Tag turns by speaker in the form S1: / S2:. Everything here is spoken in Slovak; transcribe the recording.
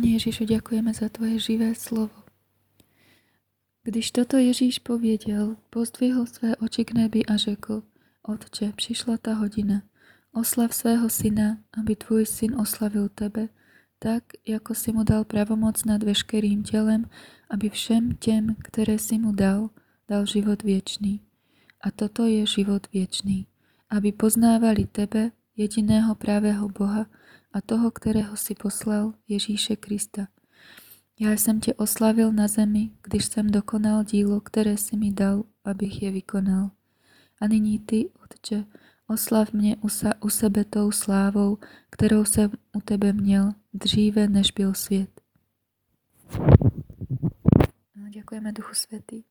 S1: Pane Ježišu, ďakujeme za Tvoje živé slovo. Když toto Ježíš pověděl, pozdvihol své oči k nebi a řekl, Otče, přišla ta hodina, oslav svého syna, aby tvůj syn oslavil tebe, tak, jako si mu dal pravomoc nad veškerým tělem, aby všem těm, které si mu dal, dal život věčný. A toto je život věčný, aby poznávali tebe, jediného pravého Boha a toho, kterého si poslal, Ježíše Krista. Já jsem tě oslavil na zemi, když jsem dokonal dílo, které si mi dal, abych je vykonal. A nyní ty, Otče, oslav mě u sebe tou slávou, kterou jsem u tebe měl dříve, než byl svět. No, děkujeme Duchu Světý.